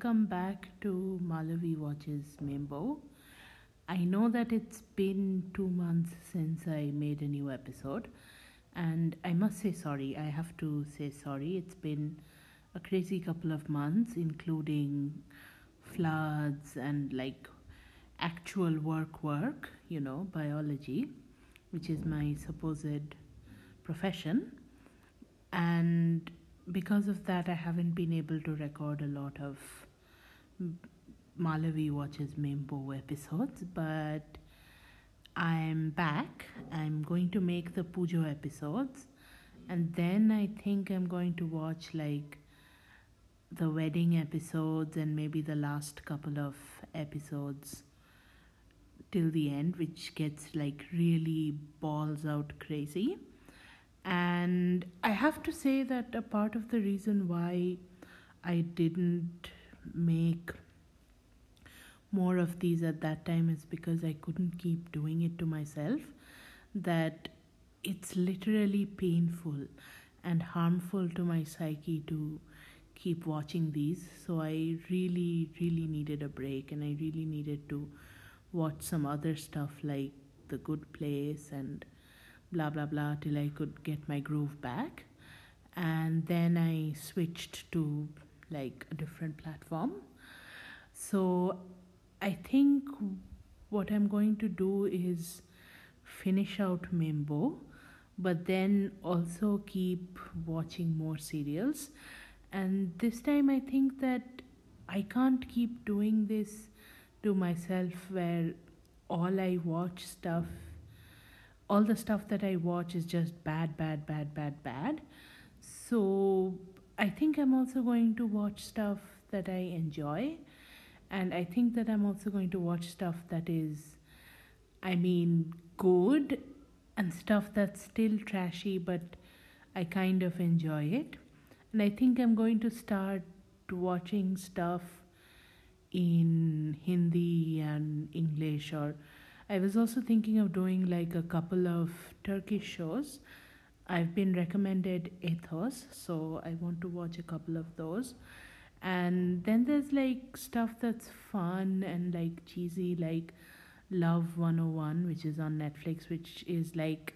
Welcome back to Malavi Watches Membo. I know that it's been two months since I made a new episode, and I must say sorry. I have to say sorry. It's been a crazy couple of months, including floods and like actual work work, you know, biology, which is my supposed profession. And because of that, I haven't been able to record a lot of M- Malavi Watches Membo episodes, but I'm back. I'm going to make the Pujo episodes, and then I think I'm going to watch like the wedding episodes and maybe the last couple of episodes till the end, which gets like really balls out crazy. And I have to say that a part of the reason why I didn't make more of these at that time is because I couldn't keep doing it to myself. That it's literally painful and harmful to my psyche to keep watching these. So I really, really needed a break and I really needed to watch some other stuff like The Good Place and blah blah blah till I could get my groove back. And then I switched to like a different platform. So I think what I'm going to do is finish out Membo, but then also keep watching more serials. And this time I think that I can't keep doing this to myself where all I watch stuff all the stuff that I watch is just bad, bad, bad, bad, bad. So I think I'm also going to watch stuff that I enjoy. And I think that I'm also going to watch stuff that is, I mean, good and stuff that's still trashy, but I kind of enjoy it. And I think I'm going to start watching stuff in Hindi and English or I was also thinking of doing like a couple of Turkish shows. I've been recommended Ethos, so I want to watch a couple of those. And then there's like stuff that's fun and like cheesy, like Love 101, which is on Netflix, which is like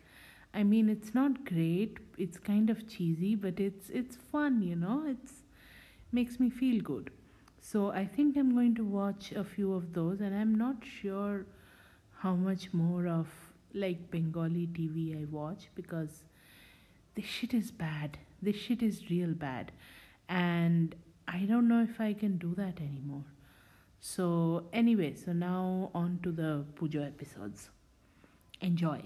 I mean it's not great, it's kind of cheesy, but it's it's fun, you know, it's makes me feel good. So I think I'm going to watch a few of those and I'm not sure how much more of like Bengali TV I watch because this shit is bad. This shit is real bad. And I don't know if I can do that anymore. So, anyway, so now on to the Pujo episodes. Enjoy.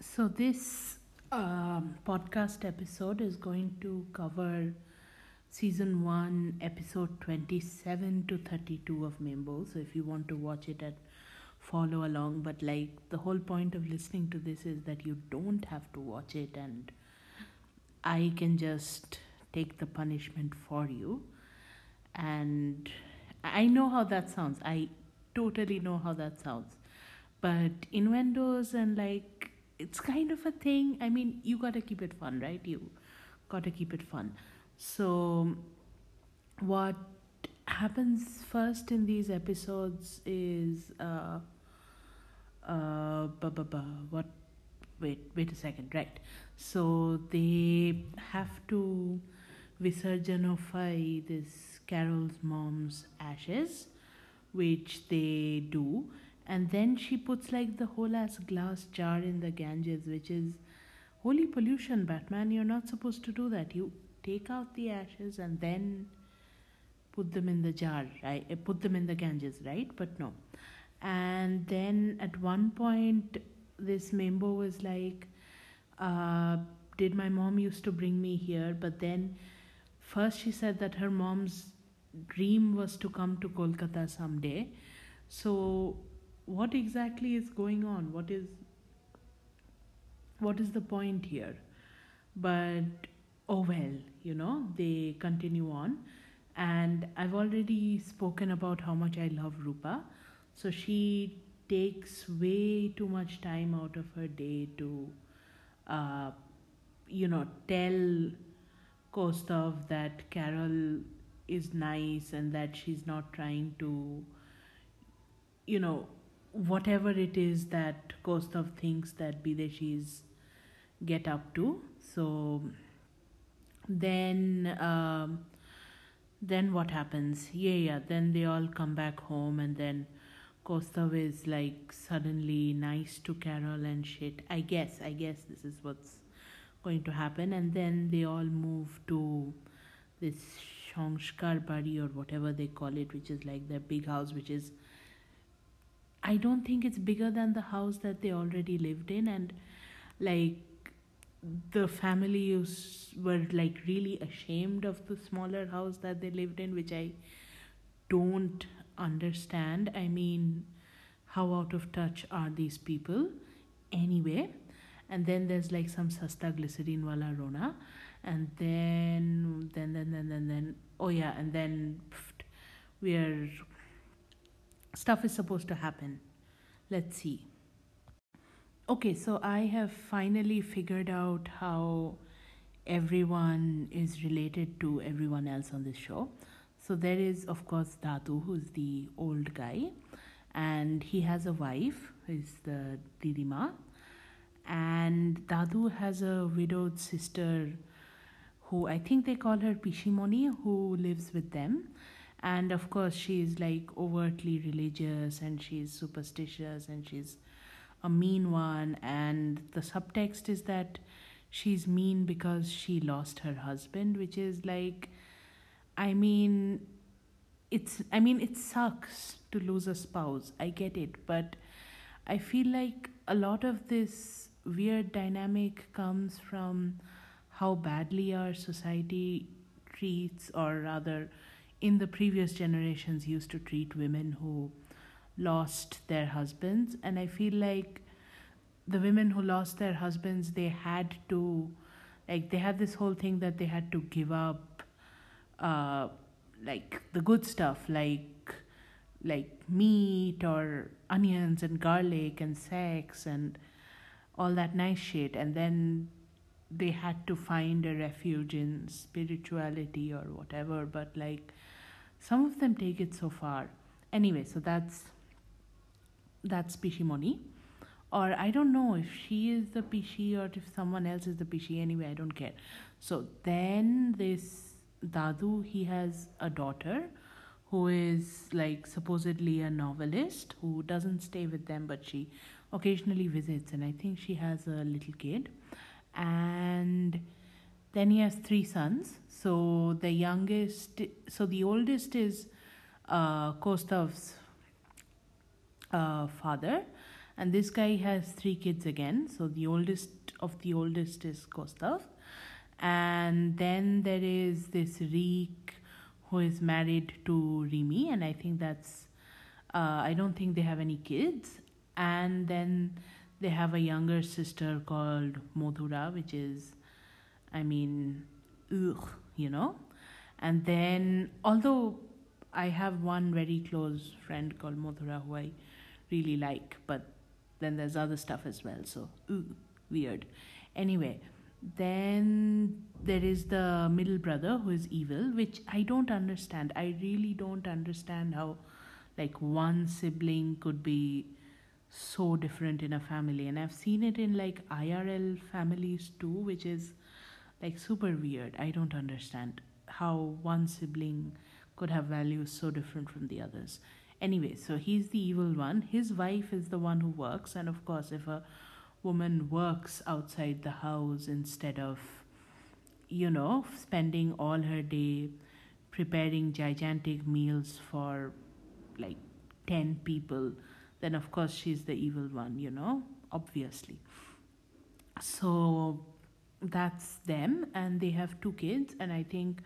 So, this um, podcast episode is going to cover season 1 episode 27 to 32 of Membo so if you want to watch it and follow along but like the whole point of listening to this is that you don't have to watch it and I can just take the punishment for you. And I know how that sounds. I totally know how that sounds. But innuendos and like it's kind of a thing. I mean you got to keep it fun right? You got to keep it fun. So, what happens first in these episodes is uh, uh, bu- bu- bu- what? Wait, wait a second. Right. So they have to visarjanify this Carol's mom's ashes, which they do, and then she puts like the whole ass glass jar in the Ganges, which is holy pollution. Batman, you're not supposed to do that. You take out the ashes and then put them in the jar, right? Uh, Put them in the Ganges, right? But no. And then at one point, this member was like, uh, Did my mom used to bring me here? But then first she said that her mom's dream was to come to Kolkata someday. So, what exactly is going on? What is what is the point here? But oh well, you know, they continue on. And I've already spoken about how much I love Rupa. So she takes way too much time out of her day to, uh, you know, tell Kaustav that Carol is nice and that she's not trying to, you know, whatever it is that Kaustav thinks that Bideshis get up to. So then, um, then what happens? Yeah, yeah. Then they all come back home, and then Kaustav is like suddenly nice to Carol and shit. I guess, I guess this is what's going to happen. And then they all move to this Shongshkar Bari or whatever they call it, which is like their big house, which is I don't think it's bigger than the house that they already lived in, and like the family was, were like really ashamed of the smaller house that they lived in, which I don't understand. I mean, how out of touch are these people anyway? And then there's like some sasta glycerine wala rona, and then then then then then then oh yeah, and then pft, we are stuff is supposed to happen. Let's see. Okay, so I have finally figured out how everyone is related to everyone else on this show. So there is, of course, Dadu, who's the old guy, and he has a wife, who's the Didima, and Dadu has a widowed sister who I think they call her Pishimoni, who lives with them. And of course, she's like overtly religious and she's superstitious and she's a mean one. And the subtext is that she's mean because she lost her husband, which is like I mean, it's, I mean, it sucks to lose a spouse. I get it. But I feel like a lot of this weird dynamic comes from how badly our society treats, or rather, in the previous generations, used to treat women who lost their husbands. And I feel like the women who lost their husbands, they had to, like, they had this whole thing that they had to give up uh, like the good stuff like like meat or onions and garlic and sex and all that nice shit. And then they had to find a refuge in spirituality or whatever. But like some of them take it so far. Anyway so that's that's pishimoni or i don't know if she is the pishi or if someone else is the pishi. Anyway i don't care. So then this Dadu, he has a daughter who is like supposedly a novelist who doesn't stay with them but she occasionally visits and I think she has a little kid. And then he has three sons. So the youngest, so the oldest is uh, Kaustav's uh, father, and this guy has three kids again. So the oldest of the oldest is Kaustav, and then there is this Reek who is married to Rimi, and I think that's uh, I don't think they have any kids, and then they have a younger sister called Modhura, which is, I mean, ugh, you know, and then although I have one very close friend called Modhura who I really like, but then there's other stuff as well, so ugh, weird. Anyway, then there is the middle brother who is evil which i don't understand. I really don't understand how like one sibling could be so different in a family. And i've seen it in like irl families too which is like super weird. I don't understand how one sibling could have values so different from the others. Anyway so he's the evil one. His wife is the one who works. And of course if a woman works outside the house instead of, you know, spending all her day preparing gigantic meals for like 10 people, then of course she's the evil one, you know, obviously. So that's them, and they have two kids, and I think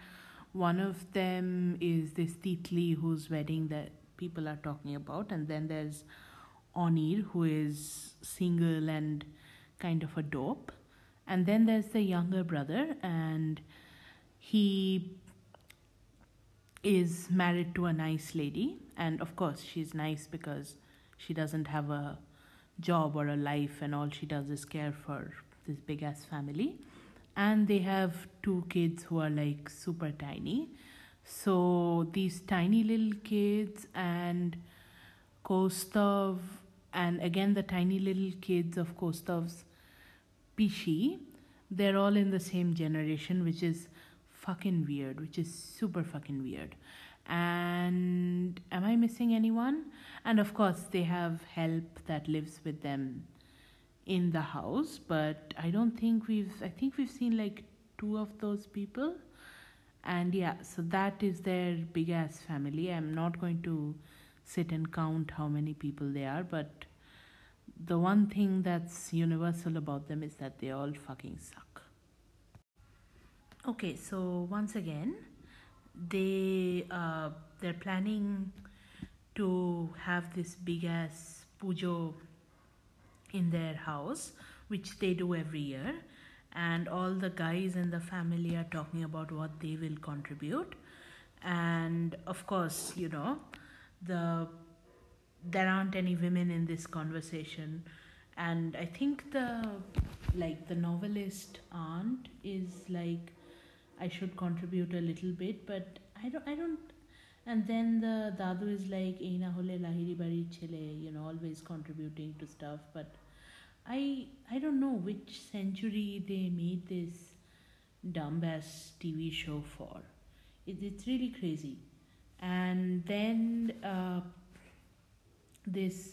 one of them is this Titli whose wedding that people are talking about, and then there's Onir, who is single and kind of a dope. And then there's the younger brother, and he is married to a nice lady. And of course, she's nice because she doesn't have a job or a life, and all she does is care for this big ass family. and they have two kids who are like super tiny. So these tiny little kids and Kaustav, and again the tiny little kids of Kaustav's Pishi, they're all in the same generation, which is fucking weird, which is super fucking weird. And am I missing anyone? And of course, they have help that lives with them in the house, but I don't think we've, I think we've seen like two of those people. And yeah, so that is their big ass family. I'm not going to sit and count how many people they are, but the one thing that's universal about them is that they all fucking suck. Okay, so once again, they uh, they're planning to have this big ass pujo in their house, which they do every year, and all the guys in the family are talking about what they will contribute, and of course, you know, the there aren't any women in this conversation. And i think the like the novelist aunt is like i should contribute a little bit but i don't i don't and then the dadu is like eina hole lahiri bari chile you know always contributing to stuff. But i i don't know which century they made this dumbass tv show for. It, it's really crazy and then uh, this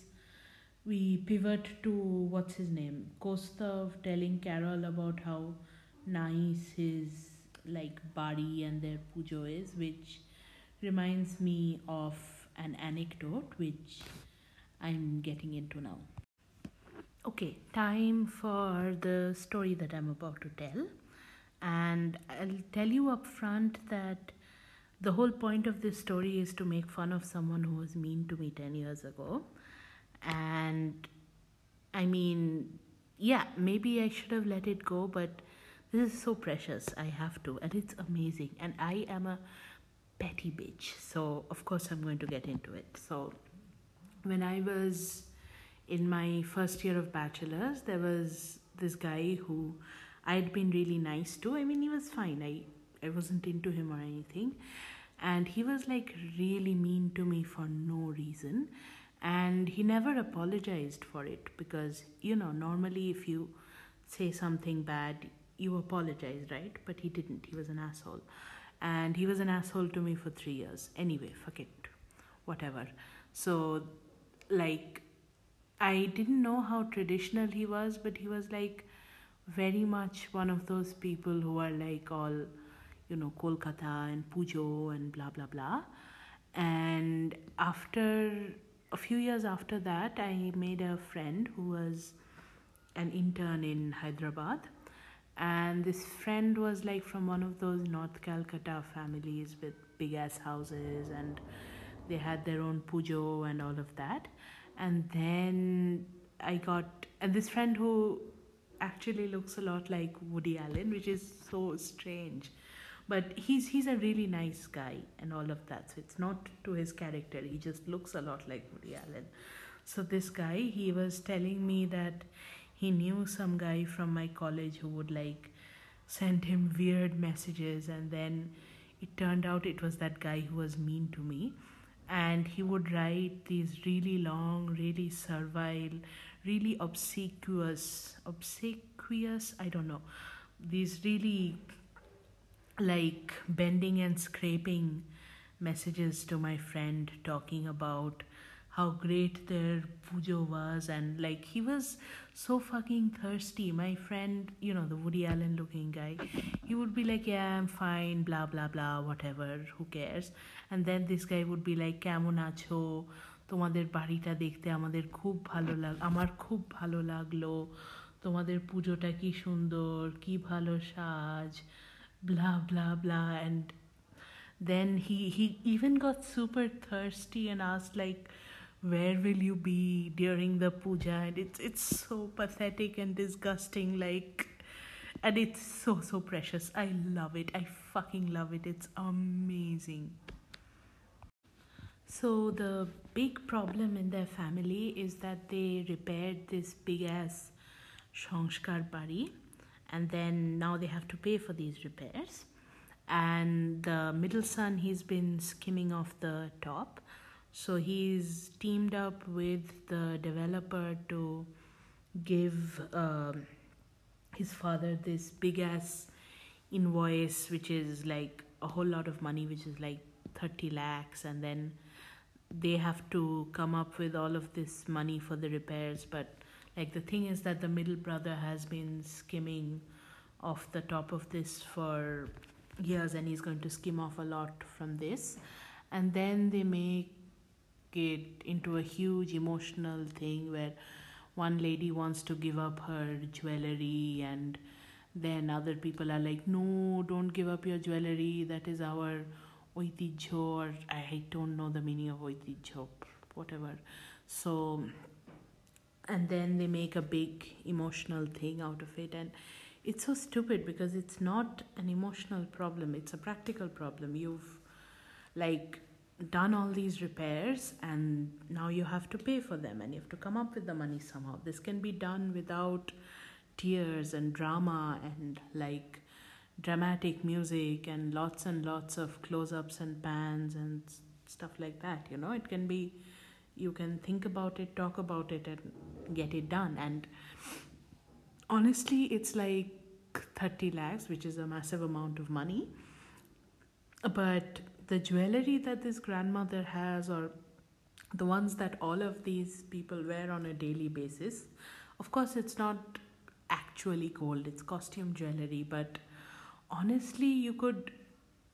we pivot to what's his name Kaustav telling Carol about how nice his like body and their pujo is, which reminds me of an anecdote which I'm getting into now. Okay, time for the story that I'm about to tell. And I'll tell you up front that the whole point of this story is to make fun of someone who was mean to me 10 years ago. And I mean, yeah, maybe I should have let it go, but this is so precious. I have to. And it's amazing. And I am a petty bitch. So, of course, I'm going to get into it. So, when I was in my first year of bachelor's, there was this guy who I'd been really nice to. I mean, he was fine. I I wasn't into him or anything. And he was like really mean to me for no reason. And he never apologized for it because, you know, normally if you say something bad, you apologize, right? But he didn't. He was an asshole. And he was an asshole to me for three years. Anyway, fuck it. Whatever. So, like, I didn't know how traditional he was, but he was like very much one of those people who are like all you know, Kolkata and Pujo and blah blah blah. And after a few years after that, I made a friend who was an intern in Hyderabad. And this friend was like from one of those North Calcutta families with big ass houses, and they had their own pujo and all of that. And then I got, and this friend who actually looks a lot like Woody Allen, which is so strange but he's he's a really nice guy and all of that. So it's not to his character. He just looks a lot like Woody Allen. So this guy he was telling me that he knew some guy from my college who would like send him weird messages. And then it turned out it was that guy who was mean to me. And he would write these really long really servile really obsequious obsequious i don't know these really like bending and scraping messages to my friend talking about how great their pujo was and like he was so fucking thirsty my friend you know the woody allen looking guy he would be like yeah i'm fine blah blah blah whatever who cares and then this guy would be like কেমন আছো তোমাদের বাড়িটা দেখতে আমাদের খুব ভালো লাগ আমার খুব ভালো লাগলো তোমাদের পুজোটা কি সুন্দর কি ভালো সাজ Blah blah blah. And then he he even got super thirsty and asked like where will you be during the puja? And it's it's so pathetic and disgusting like and it's so so precious. I love it. I fucking love it. It's amazing. So the big problem in their family is that they repaired this big ass Shangskar bari and then now they have to pay for these repairs. And the middle son he's been skimming off the top. So he's teamed up with the developer to give um, his father this big ass invoice which is like a whole lot of money which is like 30 lakhs. And then they have to come up with all of this money for the repairs but like the thing is that the middle brother has been skimming off the top of this for years and he's going to skim off a lot from this. And then they make it into a huge emotional thing where one lady wants to give up her jewelry and then other people are like no don't give up your jewelry. That is our oitijho or i don't know the meaning of oitijho whatever. So and then they make a big emotional thing out of it. And it's so stupid because it's not an emotional problem it's a practical problem. You've like done all these repairs and now you have to pay for them and you have to come up with the money somehow. This can be done without tears and drama and like dramatic music and lots and lots of close-ups and pans and stuff like that you know? It can be you can think about it talk about it and get it done. And honestly it's like 30 lakhs which is a massive amount of money. But the jewelry that this grandmother has or the ones that all of these people wear on a daily basis of course it's not actually gold. It's costume jewelry. But honestly you could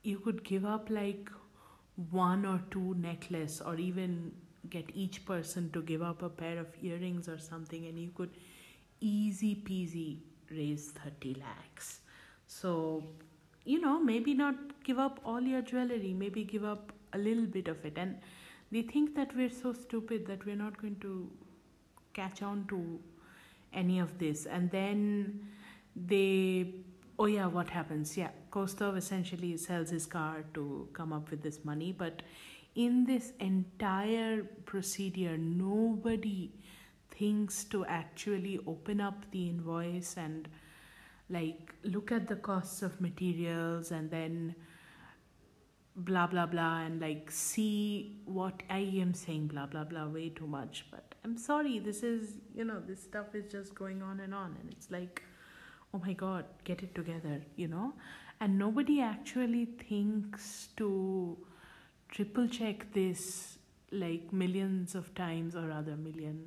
you could give up like one or two necklace or even get each person to give up a pair of earrings or something and you could easy peasy raise 30 lakhs. So you know maybe not give up all your jewelry maybe give up a little bit of it. And they think that we're so stupid that we're not going to catch on to any of this. And then they oh yeah what happens? Yeah kaustav essentially sells his car to come up with this money but in this entire procedure nobody thinks to actually open up the invoice and like look at the costs of materials and then blah blah blah and like see what I am saying blah blah blah way too much but I'm sorry this is you know this stuff is just going on and on and it's like oh my god get it together you know? And nobody actually thinks to triple check this like millions of times or other million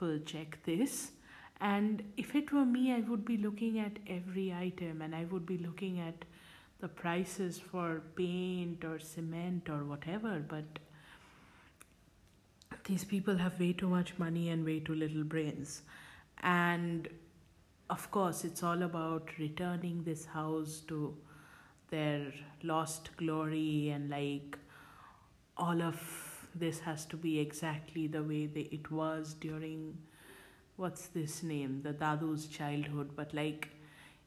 people check this. And if it were me i would be looking at every item and i would be looking at the prices for paint or cement or whatever but these people have way too much money and way too little brains. And of course it's all about returning this house to their lost glory and like all of this has to be exactly the way they, it was during what's this name? The dadu's childhood. But like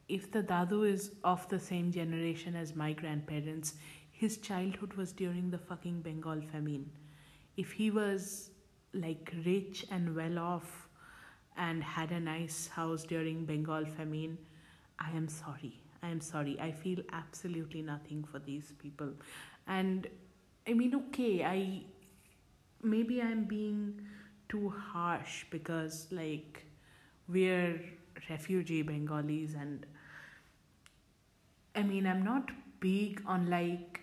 if the dadu is of the same generation as my grandparents his childhood was during the fucking bengal famine. If he was like rich and well off and had a nice house during bengal famine i am sorry i am sorry i feel absolutely nothing for these people. And i mean okay i maybe i'm being too harsh because like we're refugee bengalis and i mean i'm not big on like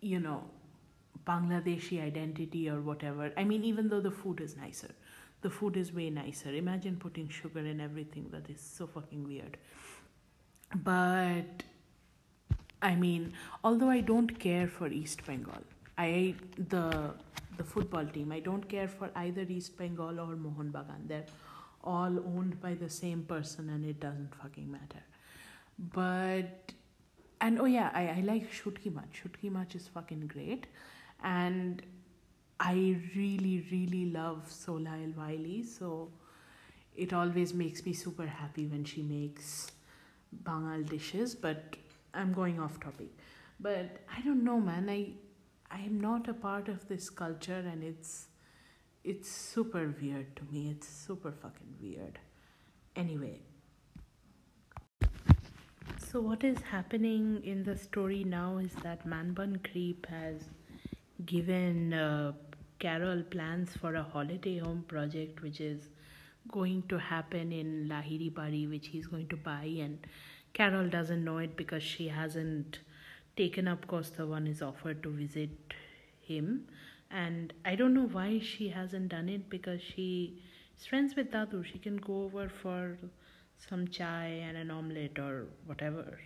you know bangladeshi identity or whatever. I mean even though the food is nicer. The food is way nicer. Imagine putting sugar in everything that is so fucking weird but i mean although i don't care for east bengal i the the football team. I don't care for either East Bengal or Mohun Bagan. They're all owned by the same person and it doesn't fucking matter. But, and oh yeah, I, I like Shutki Mach. Shutki Mach is fucking great. And I really, really love Sola El Wiley. So it always makes me super happy when she makes Bangal dishes. But I'm going off topic. But I don't know, man. I I am not a part of this culture and it's it's super weird to me. It's super fucking weird. Anyway, So, what is happening in the story now is that Man Bun Creep has given uh, Carol plans for a holiday home project, which is going to happen in Lahiri Bari, which he's going to buy, and Carol doesn't know it because she hasn't taken up Costa on his offer to visit him. And I don't know why she hasn't done it because she is friends with Dadu. She can go over for some chai and an omelette or whatever.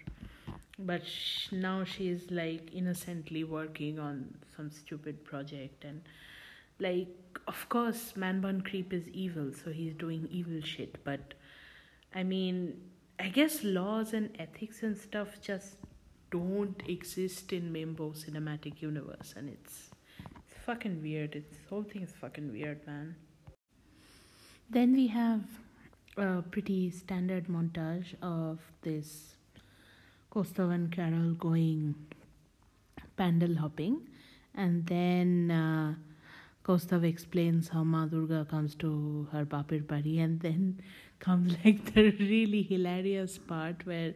But sh- now like innocently working on some stupid project and like of course man bun creep is evil so he's doing evil shit but i mean i guess laws and ethics and stuff just don't exist in membo cinematic universe and it's it's fucking weird. It's the whole thing is fucking weird man. Then we have a pretty standard montage of this Kaustav and Carol going pandal hopping and then uh, Kaustav explains how Ma Durga comes to her Bapir body, and then comes like the really hilarious part where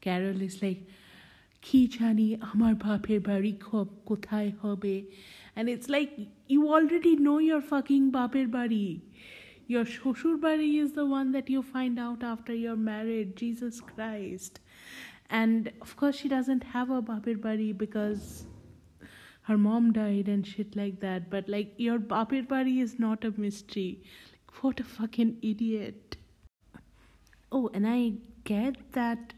Carol is like, কি জানি আমার বাপের বাড়ি কোথায় হবে and it's like you already know your fucking বাপের body. your shoshur bari is the one that you find out after you're married jesus christ and of course she doesn't have a baper bari because her mom died and shit like that. But like your Bapir Bari is not a mystery. Like, what a fucking idiot. Oh, and I get that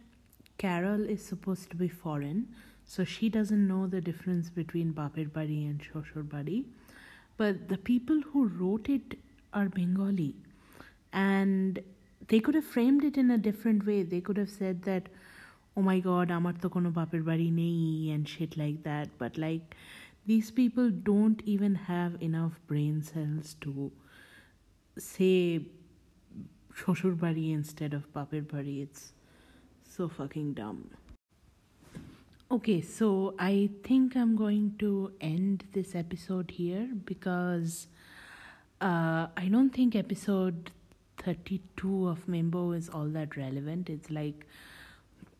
Carol is supposed to be foreign, so she doesn't know the difference between Bapir Bari and Shoshur Bari. But the people who wrote it are Bengali. And they could have framed it in a different way. They could have said that, oh my god, আমার তো কোনো বাপের বাড়ি নেই and shit like that. But like these people don't even have enough brain cells to say shoshur bari instead of papir bari. It's so fucking dumb. Okay so i think i'm going to end this episode here because uh, i don't think episode 32 of membo is all that relevant. It's like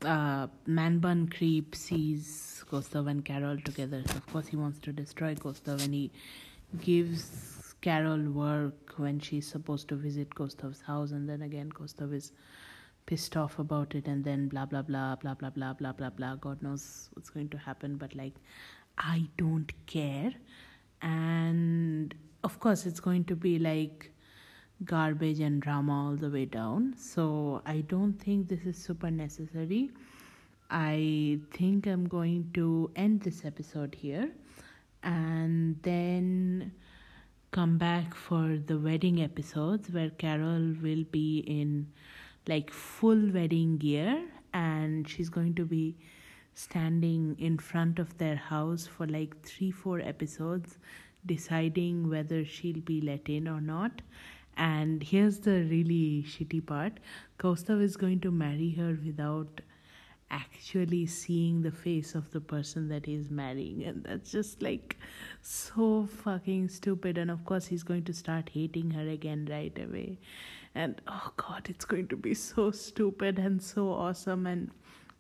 uh, Man Bun Creep sees Kaustav and Carol together. So of course he wants to destroy Kaustav and he gives Carol work when she's supposed to visit Kaustav's house and then again Kaustav is pissed off about it and then blah blah blah blah blah blah blah blah blah. God knows what's going to happen, but like I don't care. And of course it's going to be like garbage and drama all the way down. So I don't think this is super necessary. I think I'm going to end this episode here and then come back for the wedding episodes where Carol will be in like full wedding gear and she's going to be standing in front of their house for like 3 4 episodes deciding whether she'll be let in or not and here's the really shitty part Kaustav is going to marry her without actually seeing the face of the person that he's marrying. And that's just like so fucking stupid. And of course, he's going to start hating her again right away. And oh god, it's going to be so stupid and so awesome. And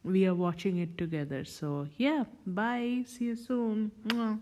we are watching it together. So, yeah, bye. See you soon. Mwah.